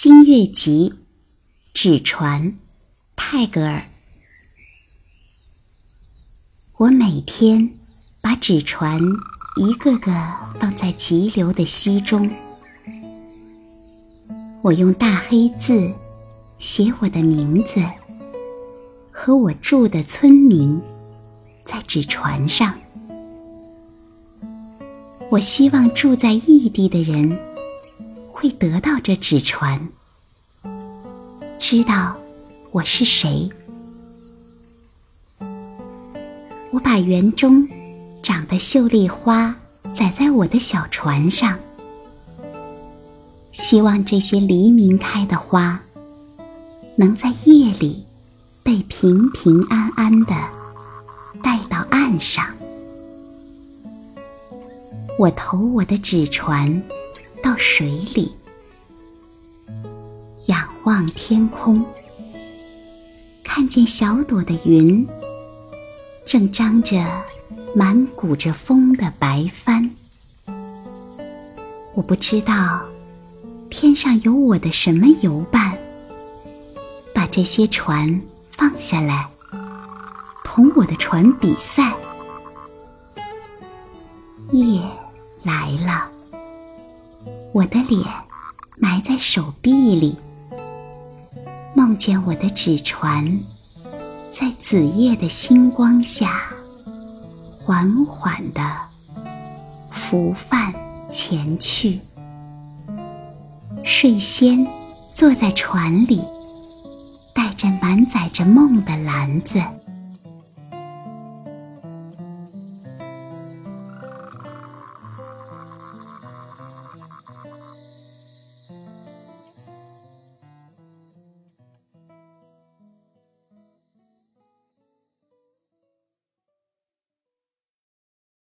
新月集，纸船，泰戈尔。我每天把纸船一个个放在急流的溪中，我用大黑字写我的名字和我住的村民在纸船上。我希望住在异地的人。会得到这纸船，知道我是谁。我把园中长的秀丽花载在我的小船上，希望这些黎明开的花，能在夜里被平平安安的带到岸上。我投我的纸船。到水里，仰望天空，看见小朵的云，正张着满鼓着风的白帆。我不知道天上有我的什么游伴，把这些船放下来，同我的船比赛。夜来了。我的脸埋在手臂里，梦见我的纸船在子夜的星光下缓缓地浮泛前去。睡仙坐在船里，带着满载着梦的篮子。